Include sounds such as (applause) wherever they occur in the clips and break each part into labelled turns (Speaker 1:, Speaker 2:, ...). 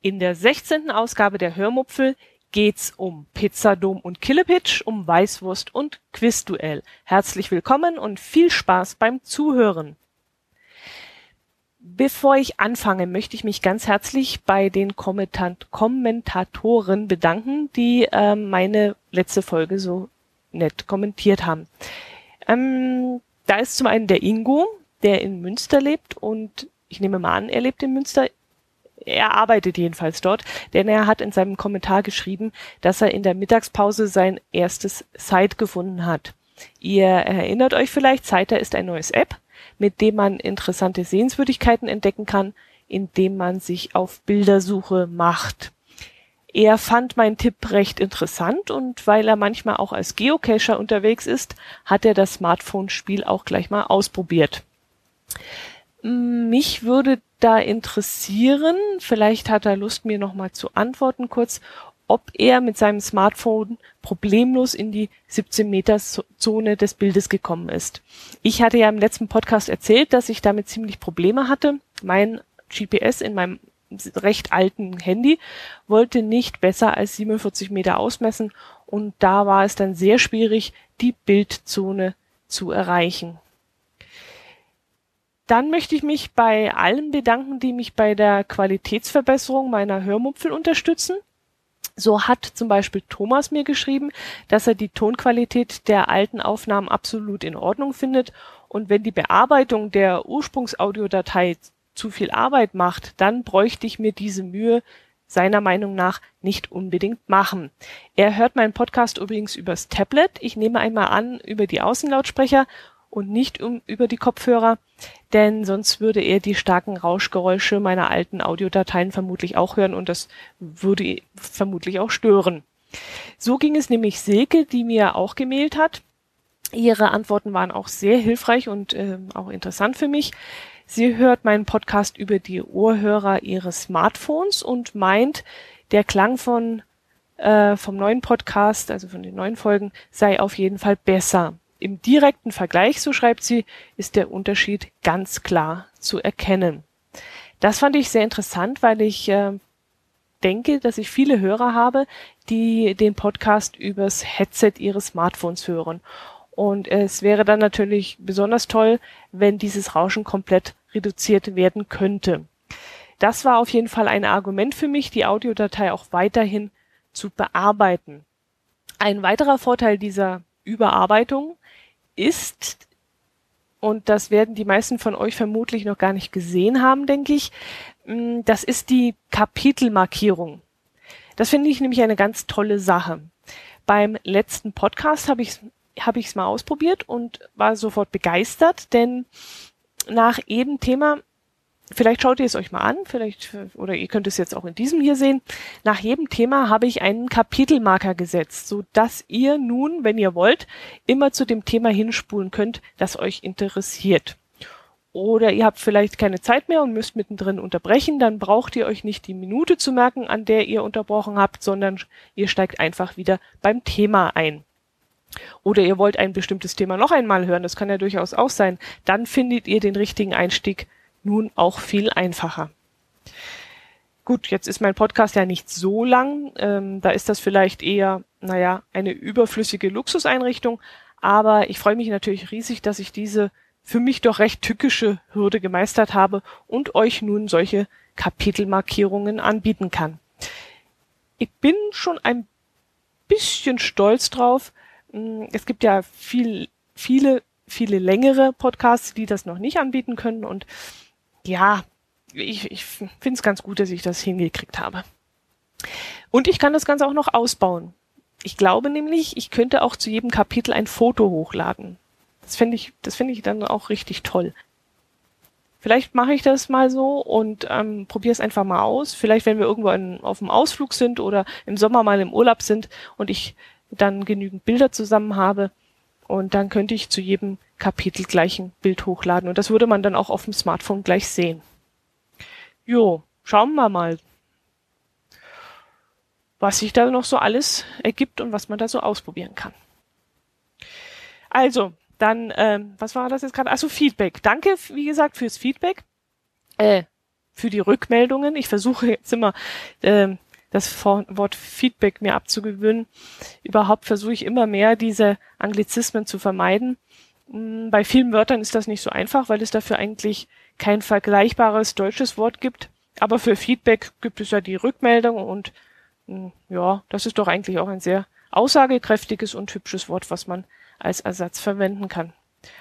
Speaker 1: In der 16. Ausgabe der Hörmupfel geht's um Pizzadom und Killepitch, um Weißwurst und Quizduell. Herzlich willkommen und viel Spaß beim Zuhören. Bevor ich anfange, möchte ich mich ganz herzlich bei den Kommentat Kommentatoren bedanken, die äh, meine letzte Folge so nett kommentiert haben. Ähm, da ist zum einen der Ingo, der in Münster lebt und ich nehme mal an, er lebt in Münster. Er arbeitet jedenfalls dort, denn er hat in seinem Kommentar geschrieben, dass er in der Mittagspause sein erstes Site gefunden hat. Ihr erinnert euch vielleicht, Siter ist ein neues App, mit dem man interessante Sehenswürdigkeiten entdecken kann, indem man sich auf Bildersuche macht. Er fand meinen Tipp recht interessant und weil er manchmal auch als Geocacher unterwegs ist, hat er das Smartphone-Spiel auch gleich mal ausprobiert. Mich würde da interessieren, vielleicht hat er Lust, mir nochmal zu antworten kurz, ob er mit seinem Smartphone problemlos in die 17 Meter Zone des Bildes gekommen ist. Ich hatte ja im letzten Podcast erzählt, dass ich damit ziemlich Probleme hatte. Mein GPS in meinem recht alten Handy wollte nicht besser als 47 Meter ausmessen und da war es dann sehr schwierig, die Bildzone zu erreichen. Dann möchte ich mich bei allen bedanken, die mich bei der Qualitätsverbesserung meiner Hörmupfel unterstützen. So hat zum Beispiel Thomas mir geschrieben, dass er die Tonqualität der alten Aufnahmen absolut in Ordnung findet und wenn die Bearbeitung der Ursprungsaudiodatei zu viel Arbeit macht, dann bräuchte ich mir diese Mühe seiner Meinung nach nicht unbedingt machen. Er hört meinen Podcast übrigens übers Tablet. Ich nehme einmal an über die Außenlautsprecher und nicht um, über die Kopfhörer, denn sonst würde er die starken Rauschgeräusche meiner alten Audiodateien vermutlich auch hören und das würde vermutlich auch stören. So ging es nämlich Silke, die mir auch gemailt hat. Ihre Antworten waren auch sehr hilfreich und äh, auch interessant für mich. Sie hört meinen Podcast über die Ohrhörer ihres Smartphones und meint, der Klang von äh, vom neuen Podcast, also von den neuen Folgen, sei auf jeden Fall besser. Im direkten Vergleich, so schreibt sie, ist der Unterschied ganz klar zu erkennen. Das fand ich sehr interessant, weil ich äh, denke, dass ich viele Hörer habe, die den Podcast übers Headset ihres Smartphones hören. Und es wäre dann natürlich besonders toll, wenn dieses Rauschen komplett reduziert werden könnte. Das war auf jeden Fall ein Argument für mich, die Audiodatei auch weiterhin zu bearbeiten. Ein weiterer Vorteil dieser Überarbeitung ist, und das werden die meisten von euch vermutlich noch gar nicht gesehen haben, denke ich, mm, das ist die Kapitelmarkierung. Das finde ich nämlich eine ganz tolle Sache. Beim letzten Podcast habe ich habe ich es mal ausprobiert und war sofort begeistert, denn nach jedem Thema, vielleicht schaut ihr es euch mal an, vielleicht, oder ihr könnt es jetzt auch in diesem hier sehen, nach jedem Thema habe ich einen Kapitelmarker gesetzt, so dass ihr nun, wenn ihr wollt, immer zu dem Thema hinspulen könnt, das euch interessiert. Oder ihr habt vielleicht keine Zeit mehr und müsst mittendrin unterbrechen, dann braucht ihr euch nicht die Minute zu merken, an der ihr unterbrochen habt, sondern ihr steigt einfach wieder beim Thema ein. Oder ihr wollt ein bestimmtes Thema noch einmal hören, das kann ja durchaus auch sein, dann findet ihr den richtigen Einstieg nun auch viel einfacher. Gut, jetzt ist mein Podcast ja nicht so lang, ähm, da ist das vielleicht eher, naja, eine überflüssige Luxuseinrichtung, aber ich freue mich natürlich riesig, dass ich diese für mich doch recht tückische Hürde gemeistert habe und euch nun solche Kapitelmarkierungen anbieten kann. Ich bin schon ein bisschen stolz drauf, es gibt ja viel, viele, viele längere Podcasts, die das noch nicht anbieten können und ja, ich, ich finde es ganz gut, dass ich das hingekriegt habe. Und ich kann das Ganze auch noch ausbauen. Ich glaube nämlich, ich könnte auch zu jedem Kapitel ein Foto hochladen. Das finde ich, das finde ich dann auch richtig toll. Vielleicht mache ich das mal so und ähm, probiere es einfach mal aus. Vielleicht, wenn wir irgendwo in, auf dem Ausflug sind oder im Sommer mal im Urlaub sind und ich dann genügend Bilder zusammen habe und dann könnte ich zu jedem Kapitel gleich ein Bild hochladen und das würde man dann auch auf dem Smartphone gleich sehen. Jo, schauen wir mal, was sich da noch so alles ergibt und was man da so ausprobieren kann. Also, dann, ähm, was war das jetzt gerade? Also Feedback. Danke, wie gesagt, fürs Feedback. Äh, für die Rückmeldungen. Ich versuche jetzt immer äh, das Wort Feedback mir abzugewöhnen. Überhaupt versuche ich immer mehr, diese Anglizismen zu vermeiden. Hm, bei vielen Wörtern ist das nicht so einfach, weil es dafür eigentlich kein vergleichbares deutsches Wort gibt. Aber für Feedback gibt es ja die Rückmeldung und hm, ja, das ist doch eigentlich auch ein sehr aussagekräftiges und hübsches Wort, was man als Ersatz verwenden kann.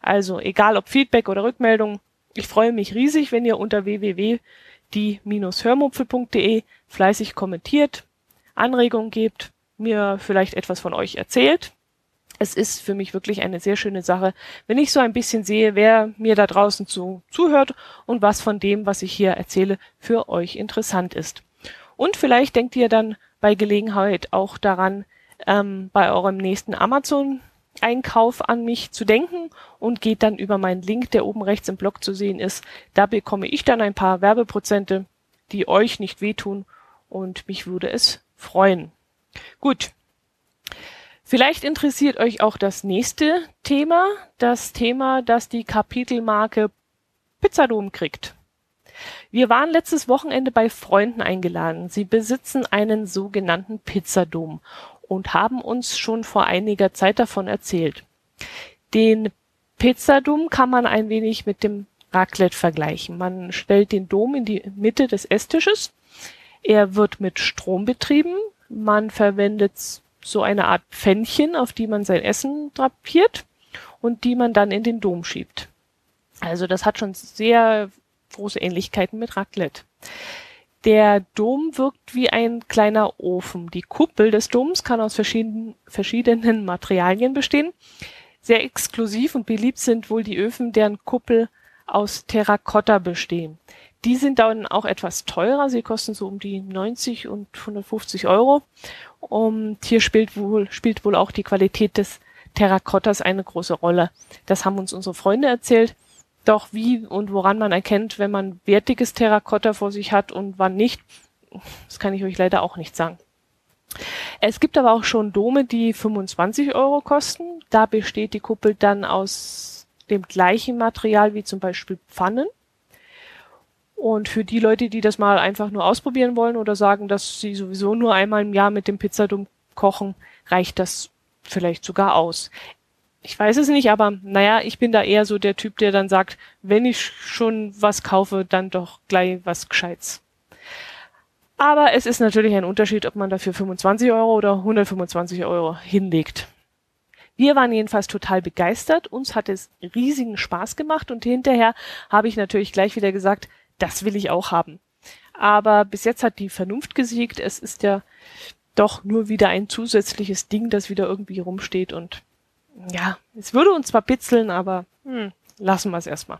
Speaker 1: Also egal ob Feedback oder Rückmeldung, ich freue mich riesig, wenn ihr unter www.die-hörmupfel.de fleißig kommentiert, Anregungen gebt, mir vielleicht etwas von euch erzählt. Es ist für mich wirklich eine sehr schöne Sache, wenn ich so ein bisschen sehe, wer mir da draußen zu, zuhört und was von dem, was ich hier erzähle, für euch interessant ist. Und vielleicht denkt ihr dann bei Gelegenheit auch daran, ähm, bei eurem nächsten Amazon Einkauf an mich zu denken und geht dann über meinen Link, der oben rechts im Blog zu sehen ist. Da bekomme ich dann ein paar Werbeprozente, die euch nicht wehtun und mich würde es freuen. Gut. Vielleicht interessiert euch auch das nächste Thema, das Thema, das die Kapitelmarke Pizzadom kriegt. Wir waren letztes Wochenende bei Freunden eingeladen. Sie besitzen einen sogenannten Pizzadom und haben uns schon vor einiger Zeit davon erzählt. Den Pizzadom kann man ein wenig mit dem Raclette vergleichen. Man stellt den Dom in die Mitte des Esstisches. Er wird mit Strom betrieben. Man verwendet so eine Art Pfännchen, auf die man sein Essen drapiert und die man dann in den Dom schiebt. Also das hat schon sehr große Ähnlichkeiten mit Raclette. Der Dom wirkt wie ein kleiner Ofen. Die Kuppel des Doms kann aus verschiedenen, verschiedenen Materialien bestehen. Sehr exklusiv und beliebt sind wohl die Öfen, deren Kuppel aus Terrakotta bestehen. Die sind dann auch etwas teurer. Sie kosten so um die 90 und 150 Euro. Und hier spielt wohl, spielt wohl auch die Qualität des Terrakottas eine große Rolle. Das haben uns unsere Freunde erzählt. Doch wie und woran man erkennt, wenn man wertiges Terrakotta vor sich hat und wann nicht, das kann ich euch leider auch nicht sagen. Es gibt aber auch schon Dome, die 25 Euro kosten. Da besteht die Kuppel dann aus dem gleichen Material wie zum Beispiel Pfannen. Und für die Leute, die das mal einfach nur ausprobieren wollen oder sagen, dass sie sowieso nur einmal im Jahr mit dem Pizzadom kochen, reicht das vielleicht sogar aus ich weiß es nicht, aber naja, ich bin da eher so der Typ, der dann sagt, wenn ich schon was kaufe, dann doch gleich was Gescheites. Aber es ist natürlich ein Unterschied, ob man dafür 25 Euro oder 125 Euro hinlegt. Wir waren jedenfalls total begeistert, uns hat es riesigen Spaß gemacht und hinterher habe ich natürlich gleich wieder gesagt, das will ich auch haben. Aber bis jetzt hat die Vernunft gesiegt, es ist ja doch nur wieder ein zusätzliches Ding, das wieder irgendwie rumsteht und ja, es würde uns zwar pitzeln, aber hm, lassen wir es erstmal.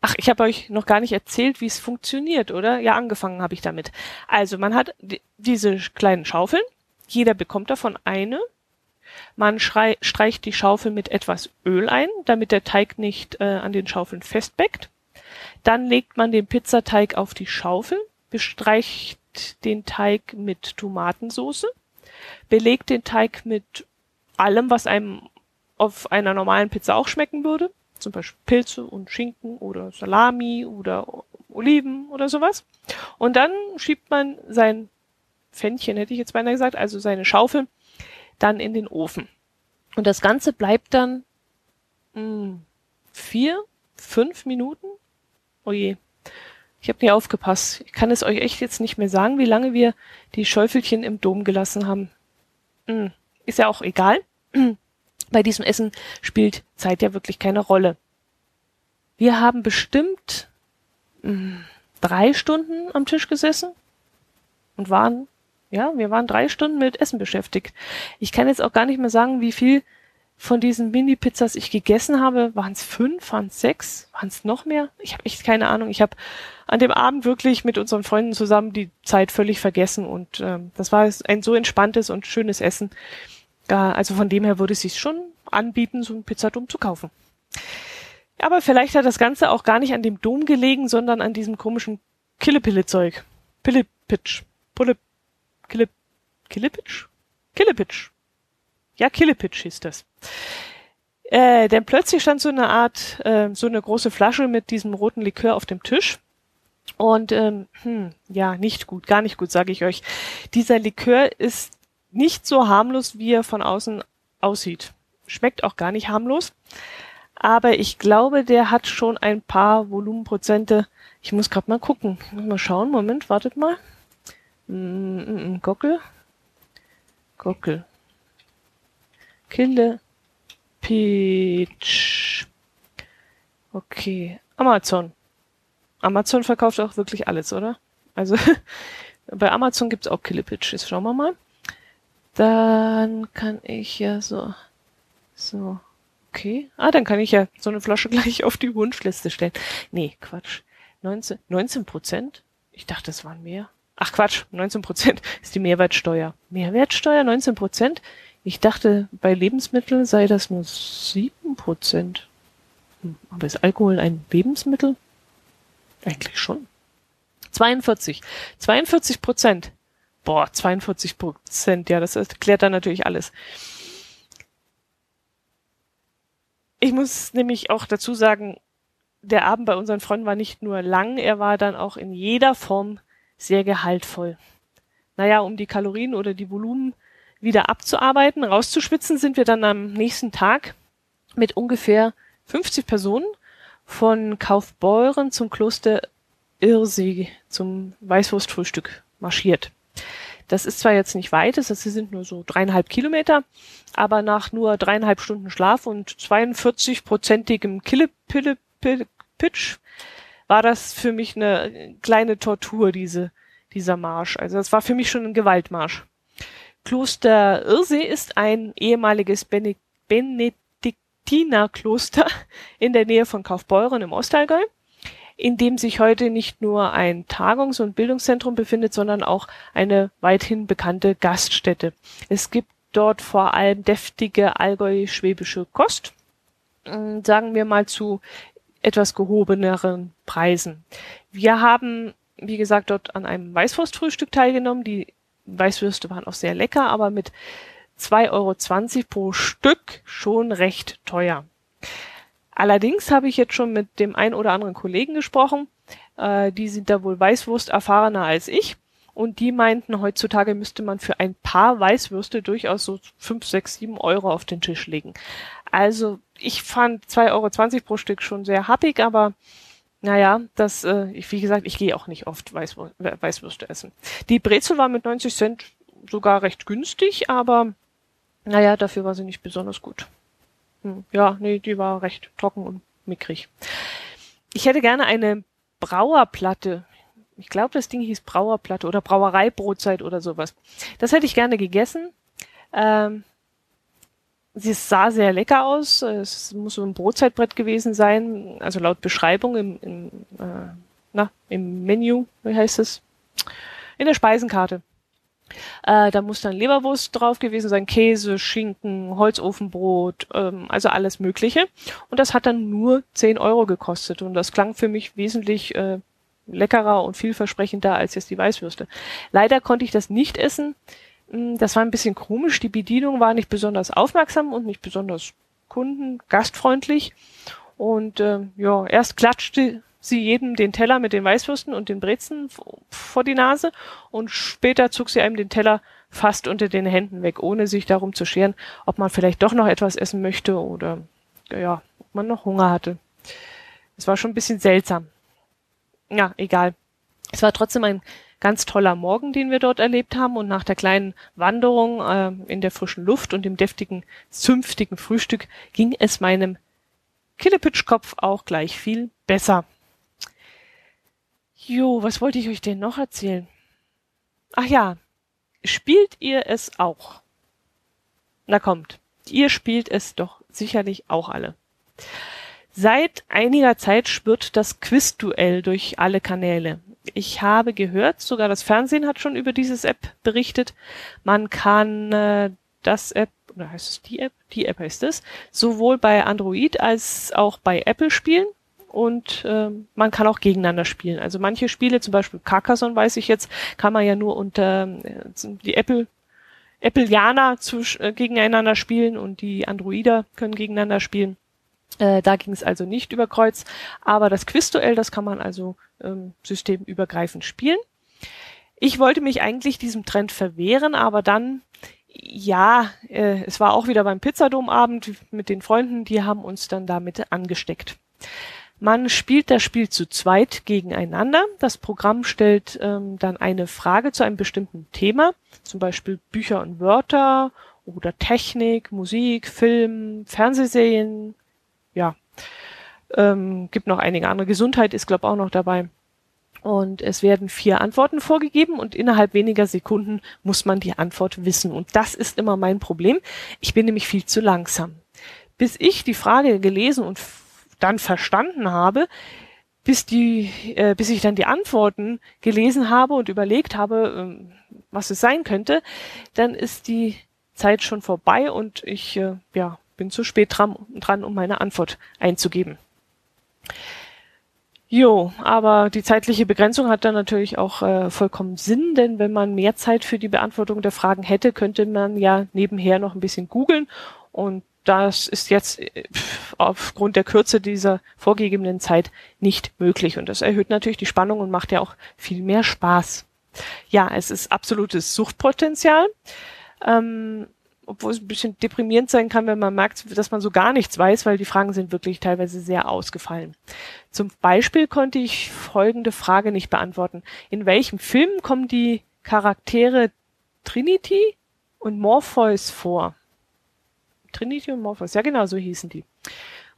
Speaker 1: Ach, ich habe euch noch gar nicht erzählt, wie es funktioniert, oder? Ja, angefangen habe ich damit. Also, man hat diese kleinen Schaufeln. Jeder bekommt davon eine. Man streicht die Schaufel mit etwas Öl ein, damit der Teig nicht äh, an den Schaufeln festbeckt. Dann legt man den Pizzateig auf die Schaufel, bestreicht den Teig mit Tomatensauce, belegt den Teig mit allem, was einem auf einer normalen Pizza auch schmecken würde. Zum Beispiel Pilze und Schinken oder Salami oder Oliven oder sowas. Und dann schiebt man sein Pfännchen, hätte ich jetzt beinahe gesagt, also seine Schaufel, dann in den Ofen. Und das Ganze bleibt dann mh, hm, vier, fünf Minuten. Oh je. Ich habe nie aufgepasst. Ich kann es euch echt jetzt nicht mehr sagen, wie lange wir die Schäufelchen im Dom gelassen haben. Hm, ist ja auch egal. Bei diesem Essen spielt Zeit ja wirklich keine Rolle. Wir haben bestimmt mh, hm, drei Stunden am Tisch gesessen und waren, ja, wir waren drei Stunden mit Essen beschäftigt. Ich kann jetzt auch gar nicht mehr sagen, wie viel von diesen Mini-Pizzas ich gegessen habe. Waren es fünf, waren es sechs, waren es noch mehr? Ich habe echt keine Ahnung. Ich habe an dem Abend wirklich mit unseren Freunden zusammen die Zeit völlig vergessen und ähm, das war ein so entspanntes und schönes Essen. Also von dem her würde es sich schon anbieten, so einen Pizzadom zu kaufen. Aber vielleicht hat das Ganze auch gar nicht an dem Dom gelegen, sondern an diesem komischen Killepille-Zeug. Pillepitch. Pulle, Kille, Killepitch? Killepitch. Ja, Killepitch hieß das. Äh, denn plötzlich stand so eine Art, äh, so eine große Flasche mit diesem roten Likör auf dem Tisch. Und ähm, hm, ja, nicht gut, gar nicht gut, sage ich euch. Dieser Likör ist nicht so harmlos, wie er von außen aussieht. Schmeckt auch gar nicht harmlos. Aber ich glaube, der hat schon ein paar Volumenprozente. Ich muss gerade mal gucken. Mal schauen. Moment, wartet mal. Gockel. Gockel. Kille. Peach. Okay. Amazon. Amazon verkauft auch wirklich alles, oder? Also (laughs) bei Amazon gibt's auch Killepitch. Jetzt schauen wir mal. Dann kann ich ja so. So. Okay. Ah, dann kann ich ja so eine Flasche (laughs) gleich auf die Wunschliste stellen. Nee, Quatsch. 19, 19 Prozent? Ich dachte, das waren mehr. Ach Quatsch, 19 Prozent (laughs) ist die Mehrwertsteuer. Mehrwertsteuer 19 Prozent? Ich dachte, bei Lebensmitteln sei das nur 7 Prozent. Hm, aber ist Alkohol ein Lebensmittel? Eigentlich schon. 42. 42 Prozent. Boah, 42 Prozent. Ja, das erklärt dann natürlich alles. Ich muss nämlich auch dazu sagen, der Abend bei unseren Freunden war nicht nur lang, er war dann auch in jeder Form sehr gehaltvoll. Naja, um die Kalorien oder die Volumen wieder abzuarbeiten, rauszuschwitzen, sind wir dann am nächsten Tag mit ungefähr 50 Personen von Kaufbeuren zum Kloster Irsee zum Weißwurstfrühstück marschiert. Das ist zwar jetzt nicht weit, es sind nur so dreieinhalb Kilometer, aber nach nur dreieinhalb Stunden Schlaf und 42-prozentigem Kille-Pille-Pitch war das für mich eine kleine Tortur, diese, dieser Marsch. Also das war für mich schon ein Gewaltmarsch. Kloster Irsee ist ein ehemaliges Benedikt Benediktinerkloster in der Nähe von Kaufbeuren im Ostallgäu, in dem sich heute nicht nur ein Tagungs- und Bildungszentrum befindet, sondern auch eine weithin bekannte Gaststätte. Es gibt dort vor allem deftige allgäu-schwäbische Kost, sagen wir mal zu etwas gehobeneren Preisen. Wir haben, wie gesagt, dort an einem Weißwurstfrühstück teilgenommen. Die Weißwürste waren auch sehr lecker, aber mit 2,20 Euro pro Stück schon recht teuer. Allerdings habe ich jetzt schon mit dem ein oder anderen Kollegen gesprochen, äh, die sind da wohl Weißwurst erfahrener als ich und die meinten, heutzutage müsste man für ein paar Weißwürste durchaus so 5, 6, 7 Euro auf den Tisch legen. Also ich fand 2,20 Euro pro Stück schon sehr happig, aber naja, das, äh, ich, wie gesagt, ich gehe auch nicht oft Weißwür Weißwürste essen. Die Brezel war mit 90 Cent sogar recht günstig, aber naja, dafür war sie nicht besonders gut. Hm, ja, nee, die war recht trocken und mickrig. Ich hätte gerne eine Brauerplatte. Ich glaube, das Ding hieß Brauerplatte oder Brauereibrotzeit oder sowas. Das hätte ich gerne gegessen. Ähm, sie sah sehr lecker aus. Es muss so ein Brotzeitbrett gewesen sein. Also laut Beschreibung im, im, äh, na, im Menü, wie heißt es? In der Speisenkarte. Äh, da muss dann Leberwurst drauf gewesen sein, Käse, Schinken, Holzofenbrot, ähm, also alles Mögliche. Und das hat dann nur 10 Euro gekostet. Und das klang für mich wesentlich äh, leckerer und vielversprechender als jetzt die Weißwürste. Leider konnte ich das nicht essen. Hm, das war ein bisschen komisch. Die Bedienung war nicht besonders aufmerksam und nicht besonders kunden, gastfreundlich. Und äh, ja, erst klatschte sie jedem den Teller mit den Weißwürsten und den Brezen vor die Nase und später zog sie einem den Teller fast unter den Händen weg, ohne sich darum zu scheren, ob man vielleicht doch noch etwas essen möchte oder ja, ob man noch Hunger hatte. Es war schon ein bisschen seltsam. Ja, egal. Es war trotzdem ein ganz toller Morgen, den wir dort erlebt haben und nach der kleinen Wanderung äh, in der frischen Luft und dem deftigen, zünftigen Frühstück ging es meinem Killepitschkopf auch gleich viel besser. Jo, was wollte ich euch denn noch erzählen? Ach ja, spielt ihr es auch? Na kommt, ihr spielt es doch sicherlich auch alle. Seit einiger Zeit spürt das Quizduell durch alle Kanäle. Ich habe gehört, sogar das Fernsehen hat schon über dieses App berichtet. Man kann äh, das App, oder heißt es die App? Die App heißt es, sowohl bei Android als auch bei Apple spielen und äh, man kann auch gegeneinander spielen. Also manche Spiele, zum Beispiel Carcassonne weiß ich jetzt, kann man ja nur unter äh, die Apple Appleianer zu, äh, gegeneinander spielen und die Androider können gegeneinander spielen. Äh, da ging es also nicht über Kreuz, aber das Quizduell, das kann man also ähm, systemübergreifend spielen. Ich wollte mich eigentlich diesem Trend verwehren, aber dann, ja, äh, es war auch wieder beim Pizzadomabend mit den Freunden, die haben uns dann damit angesteckt. Man spielt das Spiel zu zweit gegeneinander. Das Programm stellt ähm, dann eine Frage zu einem bestimmten Thema, zum Beispiel Bücher und Wörter oder Technik, Musik, Film, Fernsehserien, ja, ähm, gibt noch einige andere. Gesundheit ist, glaube auch noch dabei. Und es werden vier Antworten vorgegeben und innerhalb weniger Sekunden muss man die Antwort wissen. Und das ist immer mein Problem. Ich bin nämlich viel zu langsam. Bis ich die Frage gelesen und dann verstanden habe, bis die, äh, bis ich dann die Antworten gelesen habe und überlegt habe, äh, was es sein könnte, dann ist die Zeit schon vorbei und ich äh, ja bin zu spät dran, dran, um meine Antwort einzugeben. Jo, aber die zeitliche Begrenzung hat dann natürlich auch äh, vollkommen Sinn, denn wenn man mehr Zeit für die Beantwortung der Fragen hätte, könnte man ja nebenher noch ein bisschen googeln und das ist jetzt äh, aufgrund der Kürze dieser vorgegebenen Zeit nicht möglich und das erhöht natürlich die Spannung und macht ja auch viel mehr Spaß. Ja, es ist absolutes Suchtpotenzial. Ähm, obwohl es ein bisschen deprimierend sein kann, wenn man merkt, dass man so gar nichts weiß, weil die Fragen sind wirklich teilweise sehr ausgefallen. Zum Beispiel konnte ich folgende Frage nicht beantworten. In welchem Film kommen die Charaktere Trinity und Morpheus vor? Trinity und Morpheus, ja genau, so hießen die.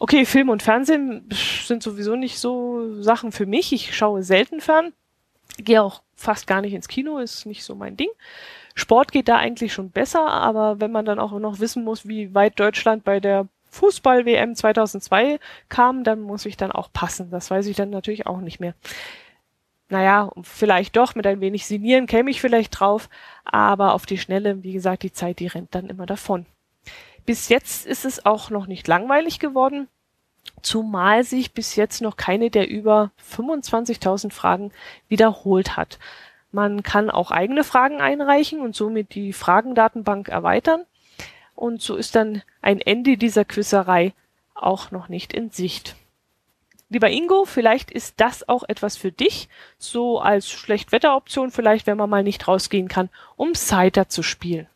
Speaker 1: Okay, Film und Fernsehen sind sowieso nicht so Sachen für mich. Ich schaue selten fern, gehe auch fast gar nicht ins Kino, ist nicht so mein Ding. Sport geht da eigentlich schon besser, aber wenn man dann auch noch wissen muss, wie weit Deutschland bei der Fußball-WM 2002 kam, dann muss ich dann auch passen. Das weiß ich dann natürlich auch nicht mehr. Naja, vielleicht doch, mit ein wenig Sinieren käme ich vielleicht drauf, aber auf die Schnelle, wie gesagt, die Zeit, die rennt dann immer davon. Bis jetzt ist es auch noch nicht langweilig geworden, zumal sich bis jetzt noch keine der über 25.000 Fragen wiederholt hat. Man kann auch eigene Fragen einreichen und somit die Fragendatenbank erweitern. Und so ist dann ein Ende dieser Quizerei auch noch nicht in Sicht. Lieber Ingo, vielleicht ist das auch etwas für dich, so als Schlechtwetteroption vielleicht, wenn man mal nicht rausgehen kann, um Cider zu spielen.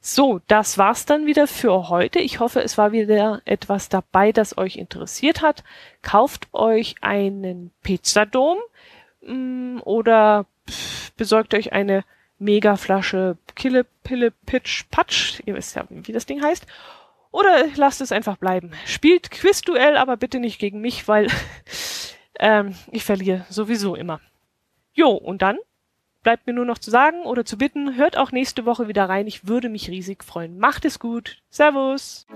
Speaker 1: So, das war's dann wieder für heute. Ich hoffe, es war wieder etwas dabei, das euch interessiert hat. Kauft euch einen Pizzadom mm, oder besorgt euch eine Megaflasche Kille, Pille, Pitch, Patsch. Ihr wisst ja, wie das Ding heißt. Oder lasst es einfach bleiben. Spielt Quizduell, aber bitte nicht gegen mich, weil (laughs) ähm, ich verliere sowieso immer. Jo, und dann bleibt mir nur noch zu sagen oder zu bitten, hört auch nächste Woche wieder rein. Ich würde mich riesig freuen. Macht es gut. Servus.